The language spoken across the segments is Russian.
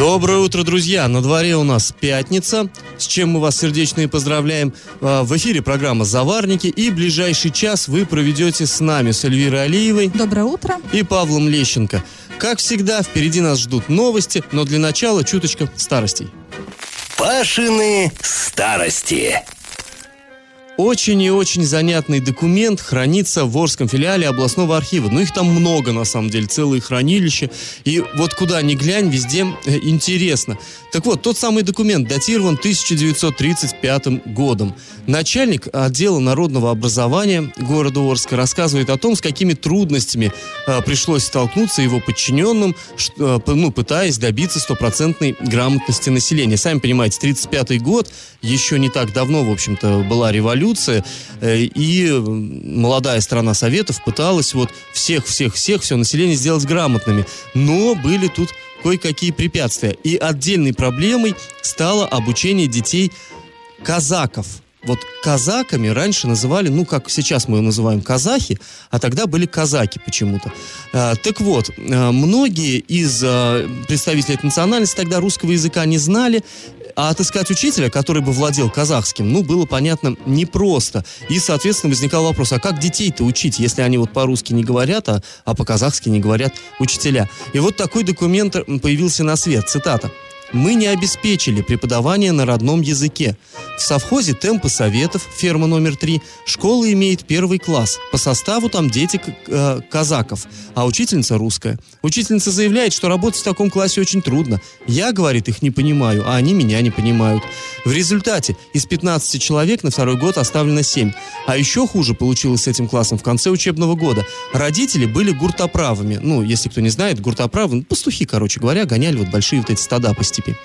Доброе утро, друзья! На дворе у нас пятница, с чем мы вас сердечно и поздравляем. А, В эфире программа «Заварники», и ближайший час вы проведете с нами, с Эльвирой Алиевой Доброе утро. и Павлом Лещенко. Как всегда, впереди нас ждут новости, но для начала чуточка старостей. Пашины старости. Очень и очень занятный документ хранится в Орском филиале областного архива. Ну, их там много, на самом деле, целые хранилища. И вот куда ни глянь, везде э, интересно. Так вот, тот самый документ датирован 1935 годом. Начальник отдела народного образования города Орска рассказывает о том, с какими трудностями э, пришлось столкнуться его подчиненным, э, ну, пытаясь добиться стопроцентной грамотности населения. Сами понимаете, 35 год, еще не так давно, в общем-то, была революция, э, и э, молодая страна Советов пыталась вот всех-всех-всех, все население сделать грамотными. Но были тут кое-какие препятствия. И отдельной проблемой стало обучение детей казаков. Вот казаками раньше называли, ну, как сейчас мы называем казахи, а тогда были казаки почему-то. А, так вот, а, многие из а, представителей этой национальности тогда русского языка не знали, а отыскать учителя, который бы владел казахским, ну, было, понятно, непросто. И, соответственно, возникал вопрос, а как детей-то учить, если они вот по-русски не говорят, а, а по-казахски не говорят учителя? И вот такой документ появился на свет, цитата. Мы не обеспечили преподавание на родном языке. В совхозе темпы советов, ферма номер три, школа имеет первый класс. По составу там дети э, казаков, а учительница русская. Учительница заявляет, что работать в таком классе очень трудно. Я, говорит, их не понимаю, а они меня не понимают. В результате из 15 человек на второй год оставлено 7. А еще хуже получилось с этим классом в конце учебного года. Родители были гуртоправыми. Ну, если кто не знает, гуртоправы, ну, пастухи, короче говоря, гоняли вот большие вот эти стада по степи.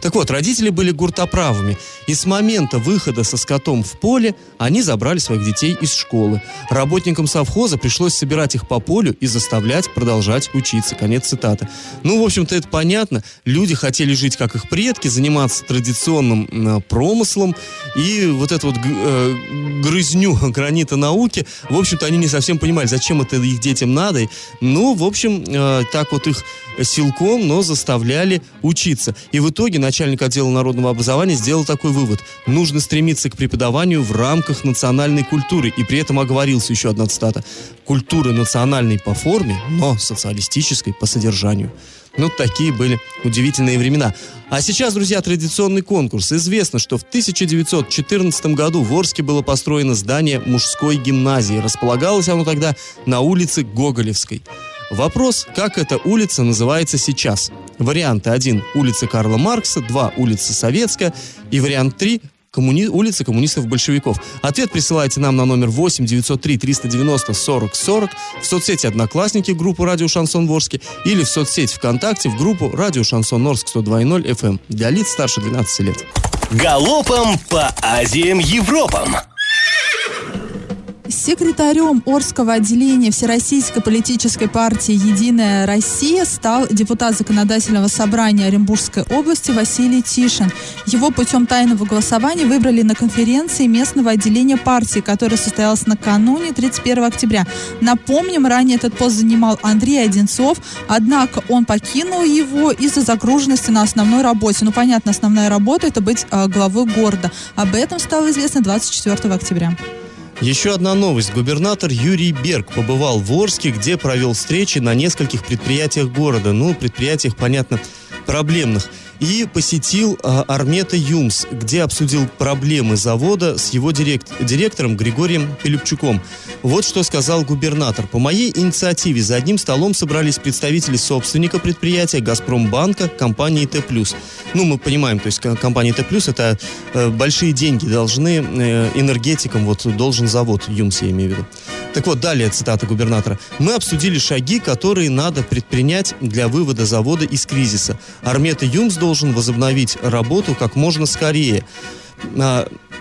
Так вот, родители были гуртоправыми. И с момента выхода со скотом в поле они забрали своих детей из школы. Работникам совхоза пришлось собирать их по полю и заставлять продолжать учиться. Конец цитаты. Ну, в общем-то, это понятно. Люди хотели жить, как их предки, заниматься традиционным м, промыслом. И вот эту вот э, грызню гранита науки, в общем-то, они не совсем понимали, зачем это их детям надо. Ну, в общем, э, так вот их силком, но заставляли учиться. И в итоге начальник отдела народного образования сделал такой вывод. Нужно стремиться к преподаванию в рамках национальной культуры. И при этом оговорился еще одна цитата. Культуры национальной по форме, но социалистической по содержанию. Ну, такие были удивительные времена. А сейчас, друзья, традиционный конкурс. Известно, что в 1914 году в Орске было построено здание мужской гимназии. Располагалось оно тогда на улице Гоголевской. Вопрос, как эта улица называется сейчас? Варианты 1 – улица Карла Маркса, 2 – улица Советская и вариант 3 коммуни... улица коммунистов-большевиков. Ответ присылайте нам на номер 8 903 390 40 40 в соцсети «Одноклассники» группу «Радио Шансон Ворске» или в соцсеть ВКонтакте в группу «Радио Шансон Орск 102.0 FM» для лиц старше 12 лет. Галопом по Азиям Европам. Секретарем Орского отделения Всероссийской политической партии «Единая Россия» стал депутат Законодательного собрания Оренбургской области Василий Тишин. Его путем тайного голосования выбрали на конференции местного отделения партии, которая состоялась накануне 31 октября. Напомним, ранее этот пост занимал Андрей Одинцов, однако он покинул его из-за загруженности на основной работе. Ну, понятно, основная работа – это быть э, главой города. Об этом стало известно 24 октября. Еще одна новость. Губернатор Юрий Берг побывал в Орске, где провел встречи на нескольких предприятиях города. Ну, предприятиях, понятно, проблемных. И посетил а, Армета Юмс, где обсудил проблемы завода с его директ- директором Григорием Пилипчуком. Вот что сказал губернатор. По моей инициативе за одним столом собрались представители собственника предприятия Газпромбанка, компании Т+. Ну, мы понимаем, то есть ко- компания Т+, это э, большие деньги должны э, энергетикам, вот должен завод Юмс, я имею в виду. Так вот, далее цитата губернатора. «Мы обсудили шаги, которые надо предпринять для вывода завода из кризиса. Армета Юмс должен возобновить работу как можно скорее.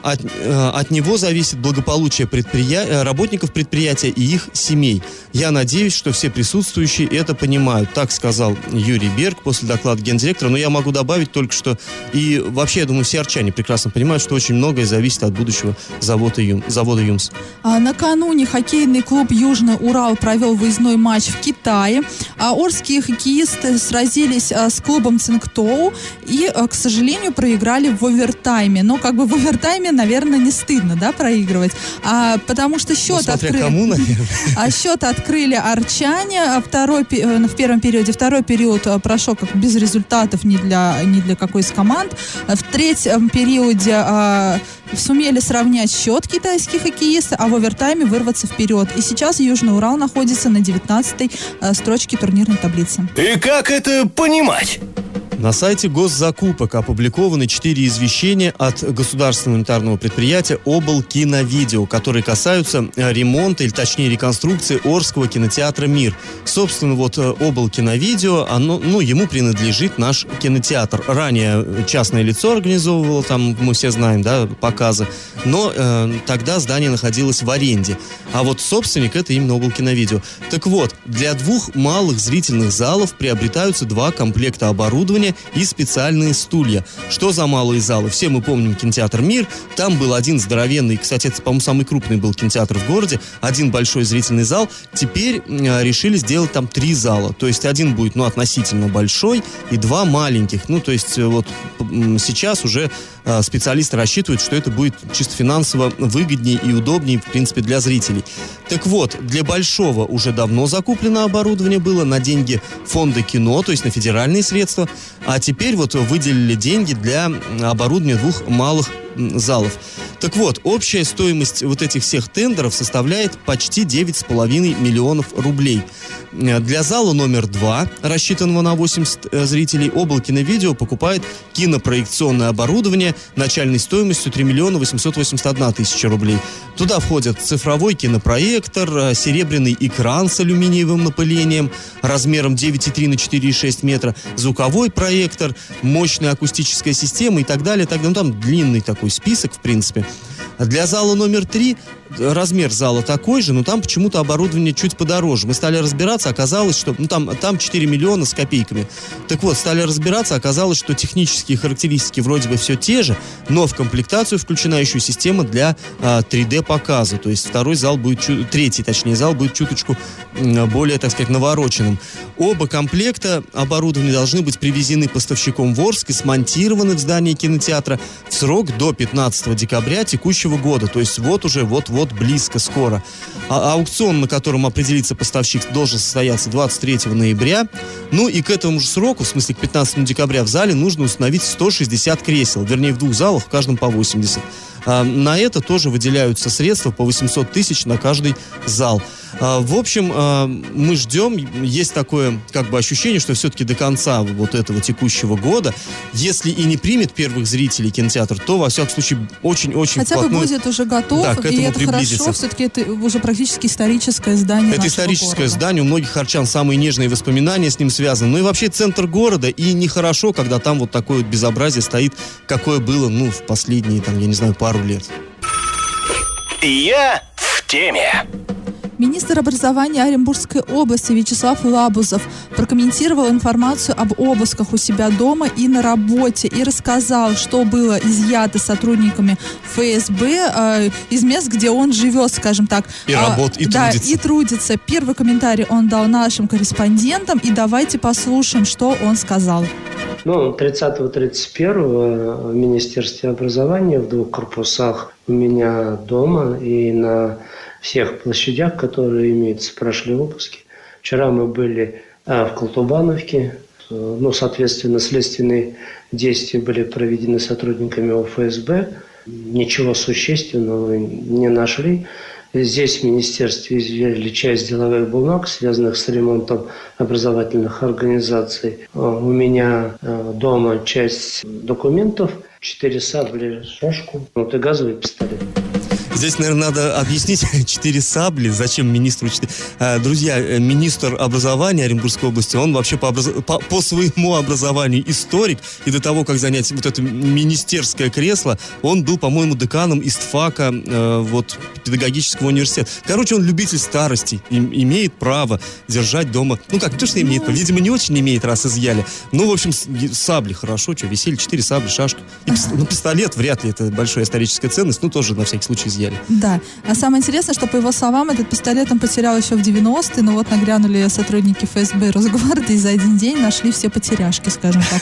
От, э, от него зависит благополучие предприя... Э, работников предприятия и их семей. Я надеюсь, что все присутствующие это понимают. Так сказал Юрий Берг после доклада гендиректора. Но я могу добавить только, что и вообще, я думаю, все арчане прекрасно понимают, что очень многое зависит от будущего завода, Юм... завода ЮМС. А, накануне хоккейный клуб «Южный Урал» провел выездной матч в Китае. А орские хоккеисты сразились а, с клубом Цингтоу и, а, к сожалению, проиграли в овертайме. Но как бы в овертайме, наверное, не стыдно, да, проигрывать. А, потому что счет ну, открыли... кому, наверное. А счет открыли арчане. А Второй, э, в первом периоде второй период э, прошел как без результатов ни для, ни для какой из команд. В третьем периоде а, сумели сравнять счет китайских хоккеистов, а в овертайме вырваться вперед. И сейчас Южный Урал находится на 19-й э, строчке турнирной таблицы. И как это понимать? На сайте госзакупок опубликованы четыре извещения от государственного унитарного предприятия «Обл Киновидео», которые касаются э, ремонта, или точнее реконструкции Орского кинотеатра «Мир». Собственно, вот э, «Обл Киновидео», оно, ну, ему принадлежит наш кинотеатр. Ранее частное лицо организовывало, там, мы все знаем, да, показы, но э, тогда здание находилось в аренде. А вот собственник это именно «Обл Киновидео». Так вот, для двух малых зрительных залов приобретаются два комплекта оборудования и специальные стулья. Что за малые залы? Все мы помним кинотеатр «Мир». Там был один здоровенный, кстати, это, по-моему, самый крупный был кинотеатр в городе, один большой зрительный зал. Теперь э, решили сделать там три зала. То есть один будет, ну, относительно большой и два маленьких. Ну, то есть э, вот сейчас уже э, специалисты рассчитывают, что это будет чисто финансово выгоднее и удобнее, в принципе, для зрителей. Так вот, для большого уже давно закуплено оборудование было на деньги фонда кино, то есть на федеральные средства. А теперь вот выделили деньги для оборудования двух малых залов. Так вот, общая стоимость вот этих всех тендеров составляет почти 9,5 миллионов рублей. Э, для зала номер 2, рассчитанного на 80 э, зрителей, Облакино видео покупает кинопроекционное оборудование начальной стоимостью 3 миллиона 881 тысяча рублей. Туда входят цифровой кинопроектор, э, серебряный экран с алюминиевым напылением размером 9,3 на 4,6 метра, звуковой проектор, мощная акустическая система и так далее. Так. Ну, там длинный такой список, в принципе. Для зала номер три размер зала такой же, но там почему-то оборудование чуть подороже. Мы стали разбираться, оказалось, что ну, там, там 4 миллиона с копейками. Так вот, стали разбираться, оказалось, что технические характеристики вроде бы все те же, но в комплектацию включена еще система для а, 3D-показа. То есть второй зал будет, третий, точнее, зал будет чуточку более, так сказать, навороченным. Оба комплекта оборудования должны быть привезены поставщиком в Орск и смонтированы в здании кинотеатра в срок до 15 декабря текущего года. То есть вот уже, вот-вот близко, скоро. А аукцион, на котором определится поставщик, должен состояться 23 ноября. Ну и к этому же сроку, в смысле к 15 декабря в зале, нужно установить 160 кресел. Вернее, в двух залах, в каждом по 80. А, на это тоже выделяются средства по 800 тысяч на каждый зал. А, в общем, а, мы ждем, есть такое как бы ощущение, что все-таки до конца вот этого текущего года, если и не примет первых зрителей кинотеатр, то, во всяком случае, очень-очень Хотя бы будет уже готов, да, к этому и это хорошо, все-таки это уже практически историческое здание Это историческое города. здание, у многих харчан самые нежные воспоминания с ним связаны. Ну и вообще центр города, и нехорошо, когда там вот такое вот безобразие стоит, какое было, ну, в последние, там, я не знаю, пару лет. Я в теме. Министр образования Оренбургской области Вячеслав Лабузов прокомментировал информацию об обысках у себя дома и на работе и рассказал, что было изъято сотрудниками ФСБ э, из мест, где он живет, скажем так. И работает, и да, трудится. и трудится. Первый комментарий он дал нашим корреспондентам, и давайте послушаем, что он сказал. Ну, 30-31 в Министерстве образования в двух корпусах у меня дома и на всех площадях, которые имеются, прошли выпуски. Вчера мы были а, в Колтубановке, ну, соответственно, следственные действия были проведены сотрудниками ОФСБ. Ничего существенного не нашли. Здесь в министерстве изъяли часть деловых бумаг, связанных с ремонтом образовательных организаций. У меня а, дома часть документов, четыре сабли, шашку, вот и газовый пистолет. Здесь, наверное, надо объяснить четыре сабли, зачем министру четыре. А, друзья, э, министр образования Оренбургской области, он вообще по, образ... по, по своему образованию историк, и до того, как занять вот это министерское кресло, он был, по-моему, деканом ИСТФАКа, э, вот, педагогического университета. Короче, он любитель старости, и, имеет право держать дома, ну как, не то, что имеет, видимо, не очень имеет, раз изъяли. Ну, в общем, сабли хорошо, что, висели четыре сабли, шашка. И, ну, пистолет вряд ли это большая историческая ценность, ну, тоже на всякий случай изъяли. Да. А самое интересное, что, по его словам, этот пистолет он потерял еще в 90-е, но вот нагрянули сотрудники ФСБ и Росгвардии, за один день нашли все потеряшки, скажем так.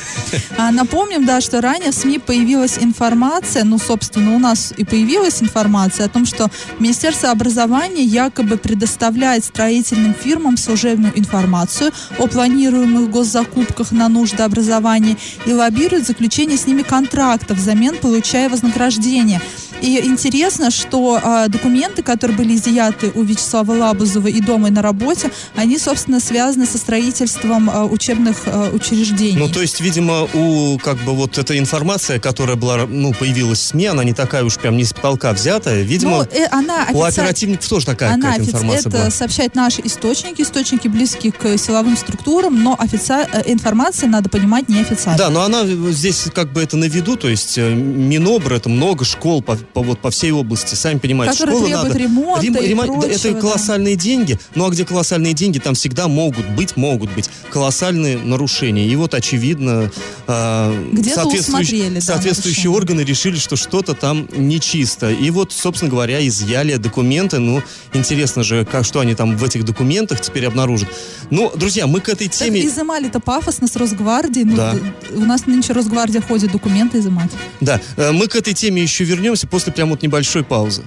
А напомним, да, что ранее в СМИ появилась информация, ну, собственно, у нас и появилась информация о том, что Министерство образования якобы предоставляет строительным фирмам служебную информацию о планируемых госзакупках на нужды образования и лоббирует заключение с ними контрактов взамен получая вознаграждение. И интересно, что э, документы, которые были изъяты у Вячеслава Лабузова и дома, и на работе, они, собственно, связаны со строительством э, учебных э, учреждений. Ну, то есть, видимо, у, как бы, вот эта информация, которая была, ну, появилась в СМИ, она не такая уж прям не с потолка взятая. Видимо, ну, э, она у оперативников тоже такая она какая-то информация это была. сообщают наши источники, источники близкие к силовым структурам, но офици... Э, информация, надо понимать, неофициальная. Да, но она здесь как бы это на виду, то есть э, Минобр, это много школ по, по, вот, по всей области. Сами понимаете, Которые школы надо... ремонта Рем, и прочего, это колоссальные да. деньги. Ну а где колоссальные деньги, там всегда могут быть, могут быть колоссальные нарушения. И вот очевидно, э, соответствующие, да, соответствующие органы решили, что что-то там нечисто. И вот, собственно говоря, изъяли документы. Ну, интересно же, как, что они там в этих документах теперь обнаружат. Ну, друзья, мы к этой теме... Так изымали-то пафосно с Росгвардии. Ну, да. У нас нынче Росгвардия ходит документы изымать. Да, э, мы к этой теме еще вернемся после прям вот небольшой паузы.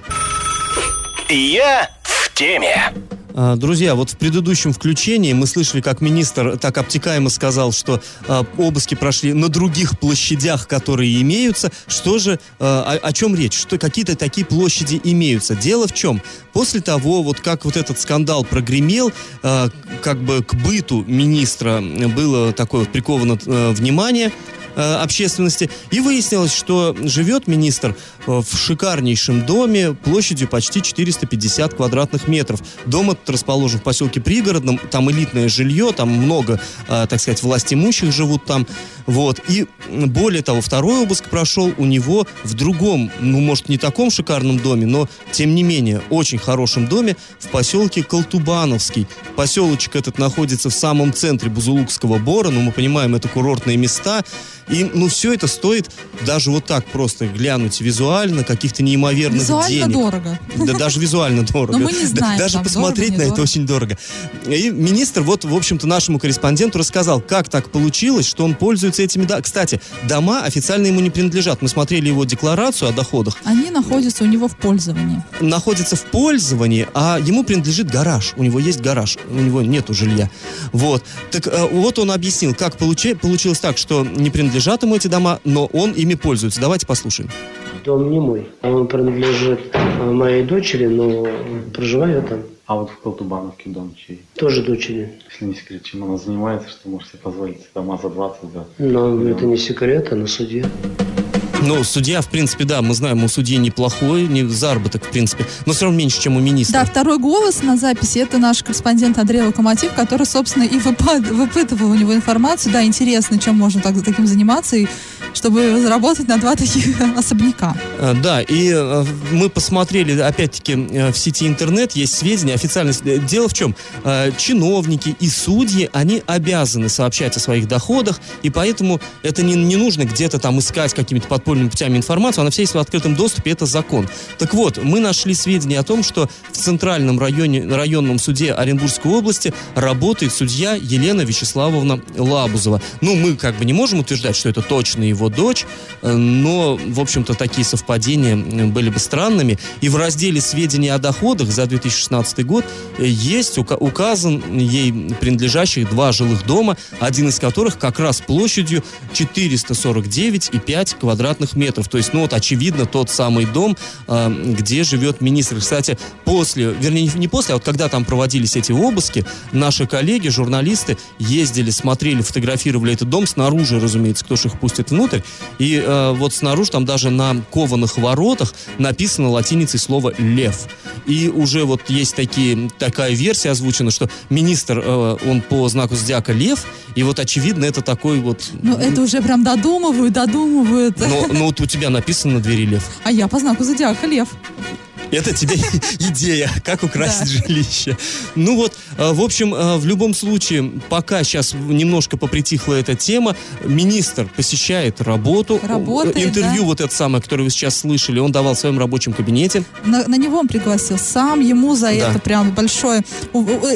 Я в теме. А, друзья, вот в предыдущем включении мы слышали, как министр так обтекаемо сказал, что э, обыски прошли на других площадях, которые имеются. Что же, э, о, о чем речь? Что какие-то такие площади имеются? Дело в чем? После того, вот как вот этот скандал прогремел, э, как бы к быту министра было такое приковано э, внимание, Э, общественности. И выяснилось, что живет министр э, в шикарнейшем доме площадью почти 450 квадратных метров. Дом этот расположен в поселке Пригородном, там элитное жилье, там много, э, так сказать, власть имущих живут там. Вот. И более того, второй обыск прошел у него в другом, ну, может, не таком шикарном доме, но, тем не менее, очень хорошем доме в поселке Колтубановский. Поселочек этот находится в самом центре Бузулукского бора, ну, мы понимаем, это курортные места, и, ну, все это стоит даже вот так просто глянуть визуально, каких-то неимоверных визуально денег. дорого. Да, даже визуально дорого. Но мы не знаем, Даже там, посмотреть дорого, на это очень дорого. И министр вот, в общем-то, нашему корреспонденту рассказал, как так получилось, что он пользуется этими... Да, кстати, дома официально ему не принадлежат. Мы смотрели его декларацию о доходах. Они находятся у него в пользовании. Находятся в пользовании, а ему принадлежит гараж. У него есть гараж. У него нету жилья. Вот. Так э, вот он объяснил, как получи, получилось так, что не принадлежит принадлежат ему эти дома, но он ими пользуется. Давайте послушаем. Дом не мой. Он принадлежит э, моей дочери, но проживаю я там. А вот в Колтубановке дом чей? Тоже дочери. Если не секрет, чем она занимается, что можете позволить дома за 20, за... Но миллион. это не секрет, а на суде. Ну, судья, в принципе, да, мы знаем, у судьи неплохой, не заработок, в принципе, но все равно меньше, чем у министра. Да, второй голос на записи это наш корреспондент Андрей Локомотив, который, собственно, и выпад, выпытывал у него информацию. Да, интересно, чем можно так, таким заниматься, и чтобы заработать на два таких особняка. Э, да, и э, мы посмотрели, опять-таки, э, в сети интернет есть сведения, официальность. Дело в чем? Чиновники и судьи, они обязаны сообщать о своих доходах, и поэтому это не, не нужно где-то там искать какими-то подпольными путями информацию, она вся есть в открытом доступе, это закон. Так вот, мы нашли сведения о том, что в Центральном районе, районном суде Оренбургской области работает судья Елена Вячеславовна Лабузова. Ну, мы как бы не можем утверждать, что это точно его дочь, э, но, в общем-то, такие совпадения были бы странными. И в разделе сведений о доходах за 2016 год э, есть указан ей принадлежащих два жилых дома, один из которых как раз площадью 449,5 квадратных квадратных метров. То есть, ну вот, очевидно, тот самый дом, э, где живет министр. Кстати, после, вернее, не после, а вот когда там проводились эти обыски, наши коллеги, журналисты, ездили, смотрели, фотографировали этот дом снаружи, разумеется, кто же их пустит внутрь. Внутрь, и э, вот снаружи там даже на кованых воротах написано латиницей слово «лев». И уже вот есть такие, такая версия озвучена, что министр, э, он по знаку зодиака лев, и вот очевидно это такой вот... Ну, это уже прям додумывают, додумывают. Но, но вот у тебя написано на двери лев. А я по знаку зодиака лев. Это тебе идея, как украсить жилище. Ну вот, э, в общем, э, в любом случае, пока сейчас немножко попритихла эта тема, министр посещает работу. Работает, Э, Интервью да. вот это самое, которое вы сейчас слышали, он давал в своем рабочем кабинете. На, на него он пригласил сам, ему за Да. это прям большое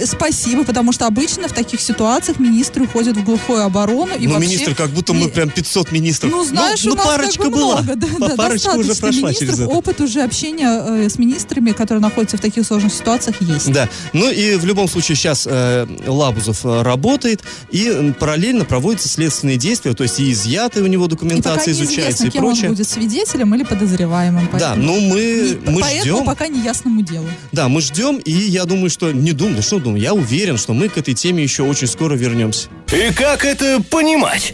спасибо, потому что обычно в таких ситуациях министры уходят в глухую оборону. И ну, вообще, министр, как будто мы прям 500 министров. Ну, знаешь, ну, у нас парочка как бы была. много, да, да, парочка уже прошла через это. опыт уже общения э, с министрами, которые находятся в таких сложных ситуациях, есть. Да, ну и в любом случае сейчас э, Лабузов э, работает, и параллельно проводятся следственные действия, то есть и изъятая у него И пока документация изучается и кем он прочее. будет, свидетелем или подозреваемым. Да, поэтому ну мы, не- мы поэтому ждем. пока неясному делу. Да, мы ждем, и я думаю, что... Не думаю, что думаю, я уверен, что мы к этой теме еще очень скоро вернемся. И как это понимать?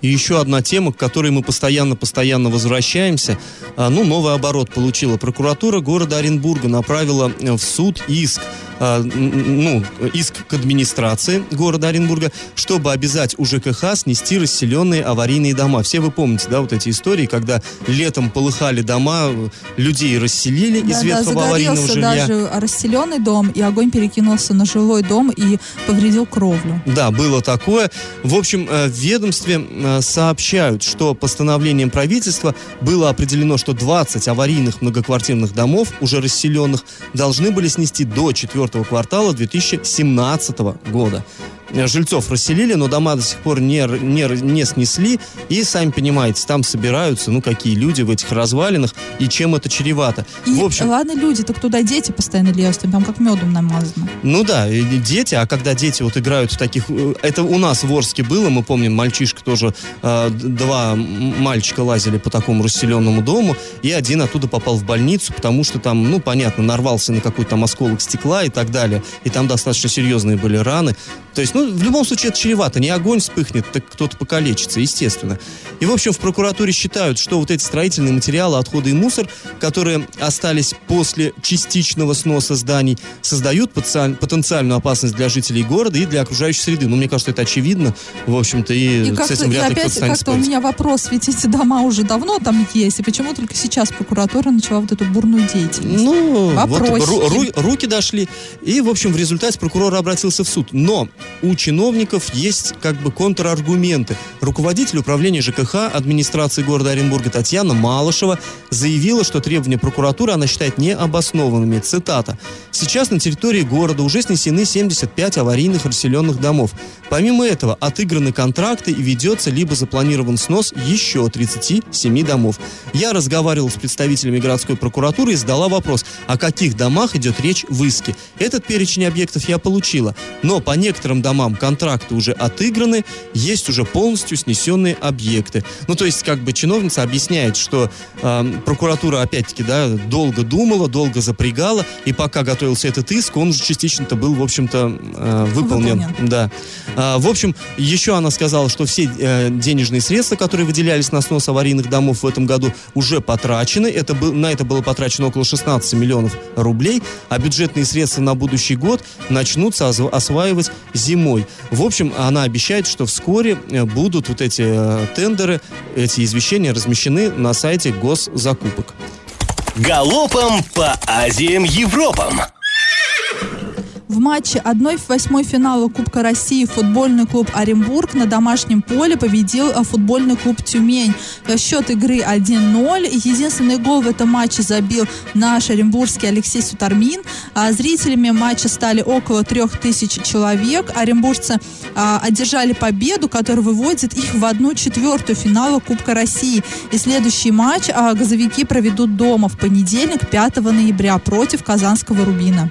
И еще одна тема, к которой мы постоянно-постоянно возвращаемся. А, ну, новый оборот получила прокуратура города Оренбурга, направила э, в суд иск ну, иск к администрации города Оренбурга, чтобы обязать у ЖКХ снести расселенные аварийные дома. Все вы помните, да, вот эти истории, когда летом полыхали дома, э, людей расселили из Да, да, ветхого аварийного загорелся жилья. даже расселенный дом, и огонь перекинулся на жилой дом и повредил кровлю. Да, было такое. В общем, э, в ведомстве э, сообщают, что постановлением правительства было определено, что 20 аварийных многоквартирных домов, уже расселенных, должны были снести до четвертого квартала 2017 года. Э, Жильцов расселили, но дома до сих пор не, не, не снесли. И, сами понимаете, там собираются, ну, какие люди в этих развалинах и чем это чревато. И в общем, ладно, люди, так туда дети постоянно лезут, там как медом намазано. Ну да, дети, а когда дети вот играют в таких... э, Это у нас в Орске было, мы помним, мальчишка тоже, э, два мальчика лазили по такому расселенному дому, и один оттуда попал в больницу, потому что там, ну, понятно, нарвался на какой-то там осколок стекла и так далее, и там достаточно серьезные были раны. То есть, ну, в любом случае это чревато, не огонь вспыхнет, так кто-то покалечится, естественно. И, в общем, в прокуратуре считают, что вот эти строительные материалы, отходы и мусор, которые остались после частичного сноса зданий, создают потенциаль- потенциальную опасность для жителей города и для окружающей среды. Ну, мне кажется, это очевидно, в общем-то, и, И с этим вряд ли кто-то станет как-то у меня вопрос, ведь эти дома уже давно там есть, и почему только сейчас прокуратура начала вот эту бурную деятельность? Ну, вот Вопросики. ру- ру- руки дошли. И, в общем, в результате прокурор обратился в суд. Но у чиновников есть как бы контраргументы. Руководитель управления ЖКХ администрации города Оренбурга Татьяна Малышева заявила, что требования прокуратуры она считает необоснованными. Цитата. «Сейчас на территории города уже снесены 75 аварийных расселенных домов. Помимо этого, отыграны контракты и ведется либо запланирован снос еще 37 домов. Я разговаривал с представителями городской прокуратуры и задала вопрос, о каких домах идет речь в иске. Этот перечень объектов я получила, но по некоторым домам контракты уже отыграны, есть уже полностью снесенные объекты. Ну, то есть, как бы чиновница объясняет, что э, прокуратура, опять-таки, да, долго думала, долго запрягала, и пока готовился этот иск, он уже частично-то был, в общем-то, э, выполнен. Выполнен. Да. А, в общем, еще она сказала, что все э, денежные средства, которые выделялись на снос аварийных домов в этом году, уже потрачены. Это был, на это было потрачено около 16 миллионов рублей, а бюджетные средства на будущий год начнутся осваивать зимой. В общем, она обещает, что вскоре э, будут вот эти э, тендеры, эти извещения размещены на сайте госзакупок. Галопом по Азиям Европам. В матче 1-8 финала Кубка России футбольный клуб Оренбург на домашнем поле победил э, футбольный клуб Тюмень. Э, Счет игры 1-0. Единственный гол в этом матче забил наш оренбургский Алексей Сутармин. А Зрителями матча стали около 3000 человек. Оренбуржцы а, одержали победу, которая выводит их в одну четвертую финала Кубка России. И следующий матч а, газовики проведут дома в понедельник, 5 ноября, против Казанского Рубина.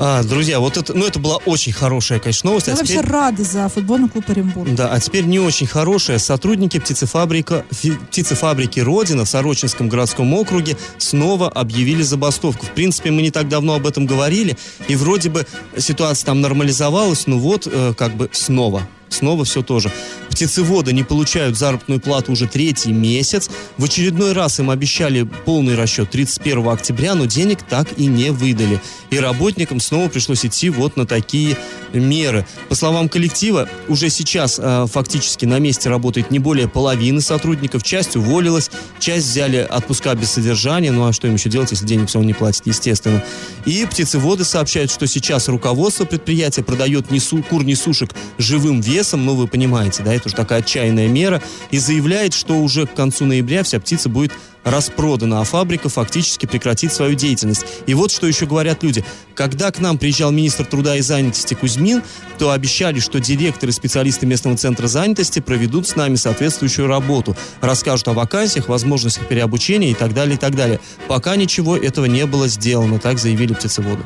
А, друзья, вот это, ну, это была очень хорошая, конечно, новость. Мы а вообще теперь- рады за футбольный клуб Оренбург. Да, а теперь не очень хорошее. Сотрудники птицефабрика, фи- птицефабрики «Родина» в Сорочинском городском округе снова объявили забастовку. В принципе, мы не так давно об этом говорили, и вроде бы ситуация там нормализовалась, ну вот, э, как бы снова. Снова все тоже. Птицеводы не получают заработную плату уже третий месяц. В очередной раз им обещали полный расчет 31 октября, но денег так и не выдали. И работникам снова пришлось идти вот на такие меры. По словам коллектива, уже сейчас э, фактически на месте работает не более половины сотрудников. Часть уволилась, часть взяли отпуска без содержания. Ну а что им еще делать, если денег все равно не платит, естественно. И птицеводы сообщают, что сейчас руководство предприятия продает несу, кур несушек живым весом, ну вы понимаете, да, это уже такая отчаянная мера, и заявляет, что уже к концу ноября вся птица будет распродана, а фабрика фактически прекратит свою деятельность. И вот что еще говорят люди. Когда к нам приезжал министр труда и занятости Кузьмин, то обещали, что директоры и специалисты местного центра занятости проведут с нами соответствующую работу, расскажут о вакансиях, возможностях переобучения и так далее, и так далее. Пока ничего этого не было сделано, так заявили птицеводы.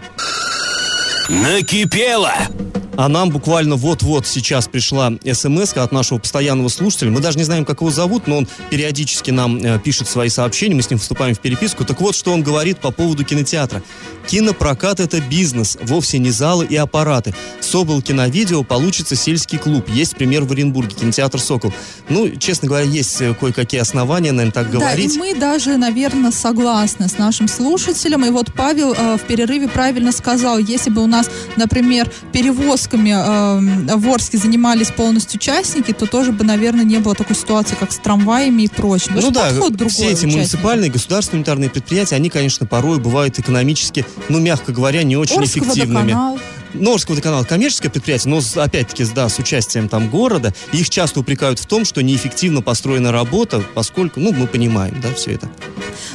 Накипело! А нам буквально вот-вот сейчас пришла смс от нашего постоянного слушателя. Мы даже не знаем, как его зовут, но он периодически нам э, пишет свои сообщения, мы с ним вступаем в переписку. Так вот, что он говорит по поводу кинотеатра. Кинопрокат – это бизнес, вовсе не залы и аппараты. Собол киновидео получится сельский клуб. Есть пример в Оренбурге, кинотеатр «Сокол». Ну, честно говоря, есть э, кое-какие основания, наверное, так говорить. Да, и мы даже, наверное, согласны с нашим слушателем. И вот Павел э, в перерыве правильно сказал, если бы у нас, например, перевозками э, в Орске занимались полностью участники, то тоже бы, наверное, не было такой ситуации, как с трамваями и прочим. Ну да, Подход все эти другой у муниципальные, государственные унитарные предприятия, они, конечно, порой бывают экономически, ну, мягко говоря, не очень Орск эффективными. водоканал. Норский водоканал коммерческое предприятие, но опять-таки, да, с участием там города. Их часто упрекают в том, что неэффективно построена работа, поскольку, ну, мы понимаем, да, все это.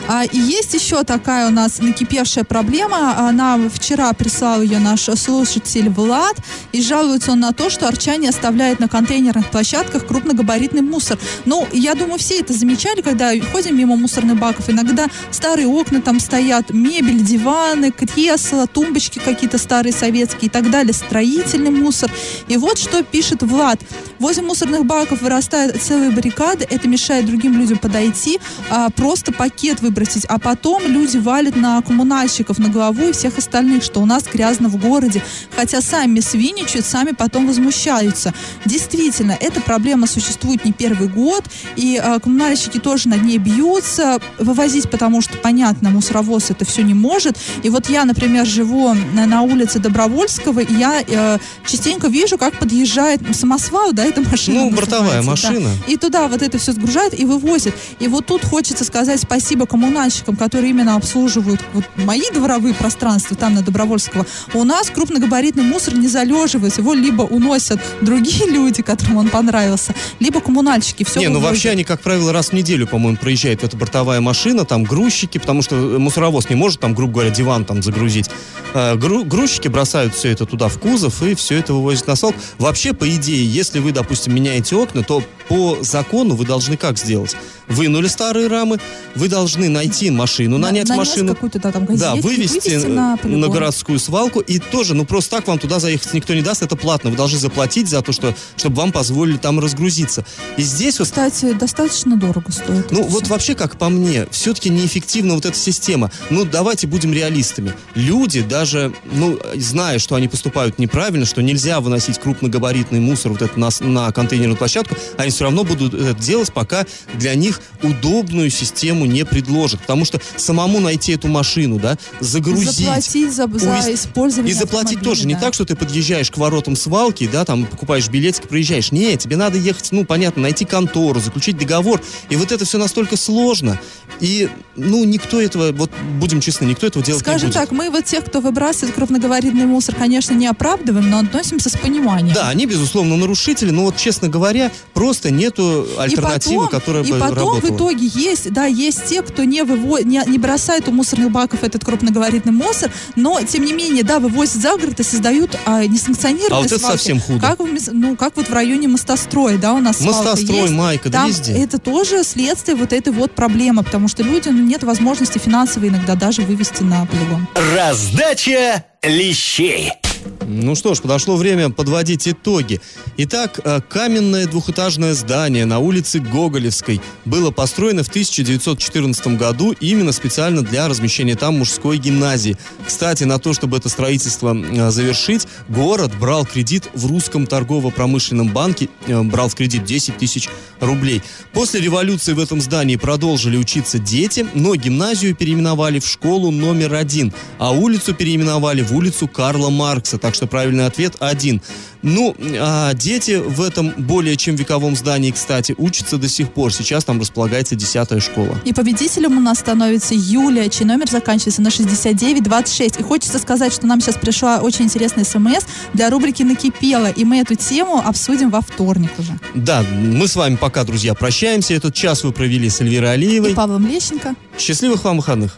А, и есть еще такая у нас накипевшая проблема. Она вчера прислал ее наш слушатель Влад. И жалуется он на то, что арчане оставляют на контейнерных площадках крупногабаритный мусор. Ну, я думаю, все это замечали, когда ходим мимо мусорных баков. Иногда старые окна там стоят, мебель, диваны, кресла, тумбочки какие-то старые советские и так далее, строительный мусор. И вот что пишет Влад. Возле мусорных баков вырастают целые баррикады, это мешает другим людям подойти, а, просто пакет выбросить, а потом люди валят на коммунальщиков, на главу и всех остальных, что у нас грязно в городе, хотя сами свиничают, сами потом возмущаются. Действительно, эта проблема существует не первый год, и а, коммунальщики тоже над ней бьются, вывозить, потому что, понятно, мусоровоз это все не может. И вот я, например, живу на, на улице Добровольского, и я э, частенько вижу, как подъезжает самосвал, да, эта машина. Ну, бортовая называется, да. машина. И туда вот это все сгружают и вывозят. И вот тут хочется сказать спасибо коммунальщикам, которые именно обслуживают вот мои дворовые пространства там на Добровольского. У нас крупногабаритный мусор не залеживается. Его либо уносят другие люди, которым он понравился, либо коммунальщики. Все не, ну вообще они, как правило, раз в неделю, по-моему, проезжает эта бортовая машина, там грузчики, потому что мусоровоз не может там, грубо говоря, диван там загрузить. Э, гру- грузчики бросают все это туда в кузов и все это вывозят на свалку. Вообще, по идее, если вы, допустим, меняете окна, то по закону вы должны как сделать? Вынули старые рамы, вы должны найти машину, На- нанять нанять машину. да, там, Да, газетки, вывести, вывести э, на на, городскую свалку и тоже, ну просто так вам туда заехать никто не даст, это платно. Вы должны заплатить за то, что, чтобы вам позволили там разгрузиться. И здесь вот Кстати, достаточно дорого стоит. ну вот всё. вообще, как по мне, все-таки неэффективна вот эта система. Ну давайте будем реалистами. Люди даже, ну, зная, что они поступают неправильно, что нельзя выносить крупногабаритный мусор вот это на, на контейнерную площадку, они все равно будут это делать, пока для них удобную систему не предложат. Потому что самому найти эту машину, да, загрузить, Заплатить за, за увезти- использование и заплатить тоже. Не да. так, что ты подъезжаешь к воротам свалки, да, там покупаешь билетик, проезжаешь. Не, тебе надо ехать, ну, понятно, найти контору, заключить договор. И вот это все настолько сложно. И, ну, никто этого, вот будем честны, никто этого делать Скажем не будет. так, мы вот тех, кто выбрасывает крупногабаритный мусор, конечно, не оправдываем, но относимся с пониманием. Да, они, безусловно, нарушители, но вот, честно говоря, просто нету альтернативы, и потом, которая и бы потом работала. в итоге есть, да, есть те, кто не, выво... не, не бросает у мусорных баков этот крупногабаритный мусор, но, тем не менее, да, вывозят за город и создают а, несанкционированные А вот это свалки. совсем худо. Как, ну, как вот в районе Мостостроя, да, у нас Мостострой, есть. Майка, да Там везде. это тоже следствие вот этой вот проблемы, потому что людям ну, нет возможности финансово иногда даже вывести на полигон. Раздача лещей. Ну что ж, подошло время подводить итоги. Итак, э, каменное двухэтажное здание на улице Гоголевской было построено в 1914 году именно специально для размещения там мужской гимназии. Кстати, на то, чтобы это строительство э, завершить, город брал кредит в русском торгово-промышленном банке, э, брал в кредит 10 тысяч рублей. После революции в этом здании продолжили учиться дети, но гимназию переименовали в школу номер один, а улицу переименовали в улицу Карла Маркса. Так что правильный ответ один. Ну, а дети в этом более чем вековом здании, кстати, учатся до сих пор. Сейчас там располагается 10 школа. И победителем у нас становится Юлия, чей номер заканчивается на 6926. И хочется сказать, что нам сейчас пришла очень интересная смс для рубрики «Накипело», и мы эту тему обсудим во вторник уже. Да, мы с вами пока, друзья, прощаемся. Этот час вы провели с Эльвирой Алиевой. И Павлом Лещенко. Счастливых вам выходных.